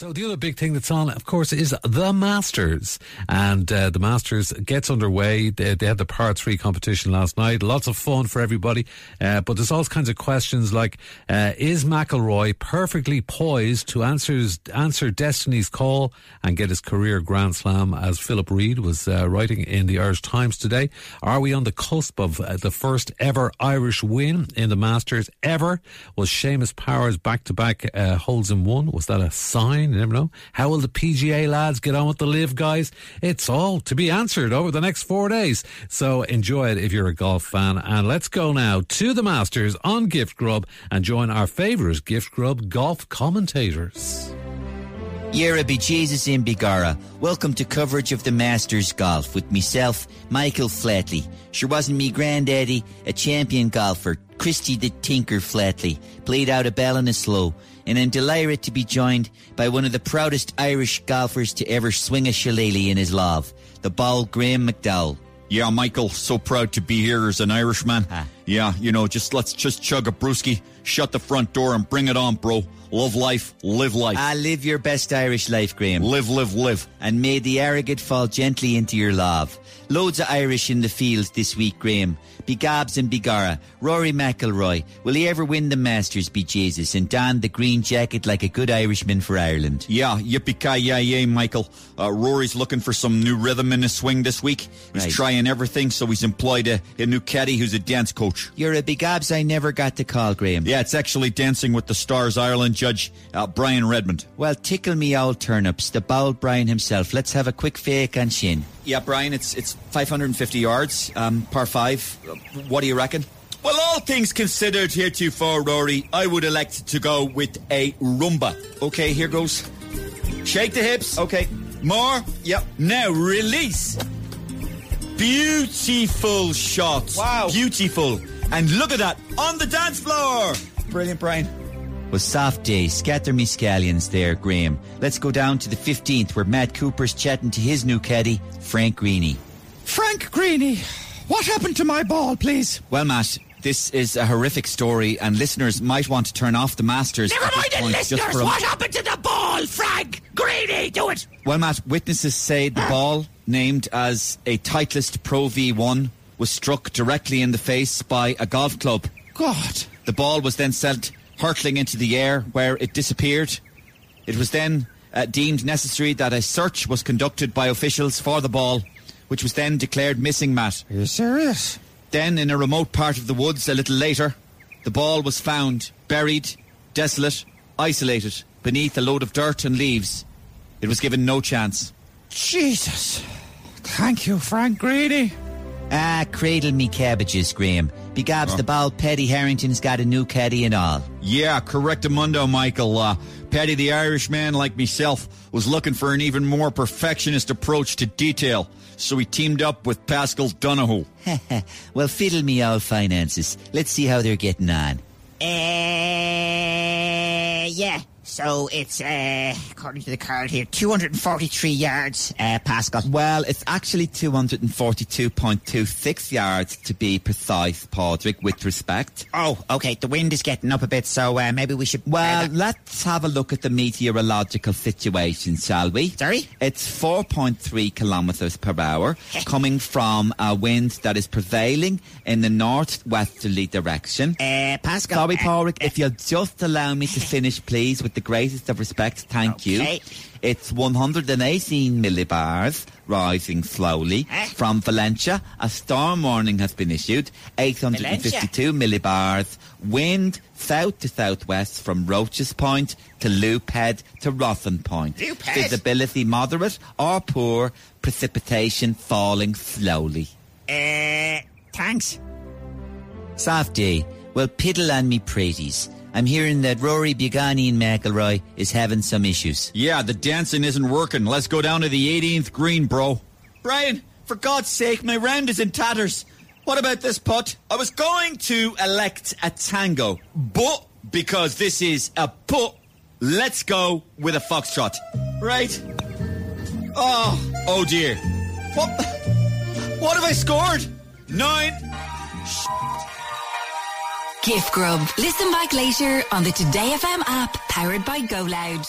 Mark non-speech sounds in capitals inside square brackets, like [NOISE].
So the other big thing that's on, of course, is the Masters, and uh, the Masters gets underway. They, they, had the par three competition last night. Lots of fun for everybody, uh, but there's all kinds of questions like: uh, Is McIlroy perfectly poised to answer answer destiny's call and get his career Grand Slam? As Philip Reid was uh, writing in the Irish Times today, are we on the cusp of uh, the first ever Irish win in the Masters ever? Was Seamus Power's back to back holes in one? Was that a sign? You never know. How will the PGA lads get on with the LIV guys? It's all to be answered over the next four days. So enjoy it if you're a golf fan. And let's go now to the Masters on Gift Grub and join our favourite Gift Grub golf commentators. Yera be Jesus in Bigara. Welcome to coverage of the Masters Golf with myself, Michael Flatley. Sure wasn't me granddaddy a champion golfer, Christy the Tinker Flatley, played out a Ballinasloe and I'm delighted to be joined by one of the proudest Irish golfers to ever swing a shillelagh in his love, the ball Graham McDowell. Yeah, Michael, so proud to be here as an Irishman. Ah. Yeah, you know, just let's just chug a brewski, shut the front door, and bring it on, bro. Love life, live life. Ah, live your best Irish life, Graham. Live, live, live. And may the arrogant fall gently into your love. Loads of Irish in the field this week, Graham. Be Gabs and Bigara. Rory McIlroy. Will he ever win the Masters, be Jesus, and don the green jacket like a good Irishman for Ireland? Yeah, yippee-ki, yeah, yeah, Michael. Uh, Rory's looking for some new rhythm in his swing this week. He's right. trying everything, so he's employed a, a new caddy who's a dance coach. You're a Big Gabs I never got to call, Graham. Yeah, it's actually Dancing with the Stars Ireland judge, uh, Brian Redmond. Well, tickle me old turnips, the bold Brian himself. Let's have a quick fake on Shin. Yeah, Brian, it's it's 550 yards, um, par five. What do you reckon? Well, all things considered heretofore, Rory, I would elect to go with a rumba. Okay, here goes. Shake the hips. Okay. More. Yep. Now release. Beautiful shots. Wow. Beautiful. And look at that on the dance floor. Brilliant, Brian was soft day. Scatter me scallions there, Graham. Let's go down to the 15th where Matt Cooper's chatting to his new caddy, Frank Greaney. Frank Greaney, what happened to my ball, please? Well, Matt, this is a horrific story, and listeners might want to turn off the Masters. Never mind the listeners. What happened to the ball, Frank Greaney? Do it. Well, Matt, witnesses say the ah. ball, named as a Titleist Pro V1, was struck directly in the face by a golf club. God. The ball was then sent hurtling into the air where it disappeared. It was then uh, deemed necessary that a search was conducted by officials for the ball, which was then declared missing, Matt. Are you serious? Then, in a remote part of the woods a little later, the ball was found buried, desolate, isolated, beneath a load of dirt and leaves. It was given no chance. Jesus. Thank you, Frank Greaney. Ah, cradle me cabbages, Graham. Begabs, the bald Petty Harrington's got a new caddy and all. Yeah, correct, a Mundo, Michael. Uh, Petty, the Irishman, like myself, was looking for an even more perfectionist approach to detail, so he teamed up with Paschal Donohoe. [LAUGHS] well, fiddle me all finances. Let's see how they're getting on. Uh, yeah. So it's, uh, according to the card here, 243 yards, uh, Paschal. Well, it's actually 242.26 yards to be precise, Padraig, with respect. Oh, okay. The wind is getting up a bit, so uh, maybe we should. Well, let's have a look at the meteorological situation, shall we? Sorry? It's 4.3 kilometres per hour, coming from a wind that is prevailing in the northwesterly direction. Uh, Paschal. Sorry, Padraig, if you'll just allow me to [LAUGHS] finish, please, with the the greatest of respect, thank okay. you. It's 118 millibars, rising slowly. Eh? From Valentia, a storm warning has been issued. 852 Valentia. millibars. Wind south to southwest from Roches Point to Loophead to Rossan Point. Visibility moderate or poor. Precipitation falling slowly. Uh, thanks. Soft day. Well, piddle on me praties. I'm hearing that Rory Bugani and McIlroy is having some issues. Yeah, the dancing isn't working. Let's go down to the 18th green, bro. Brian, for God's sake, my round is in tatters. What about this putt? I was going to elect a tango, but because this is a putt, let's go with a foxtrot. Right. Oh, oh dear. What? What have I scored? Nine. Gift Grub. Listen back later on the Today FM app powered by Go Loud.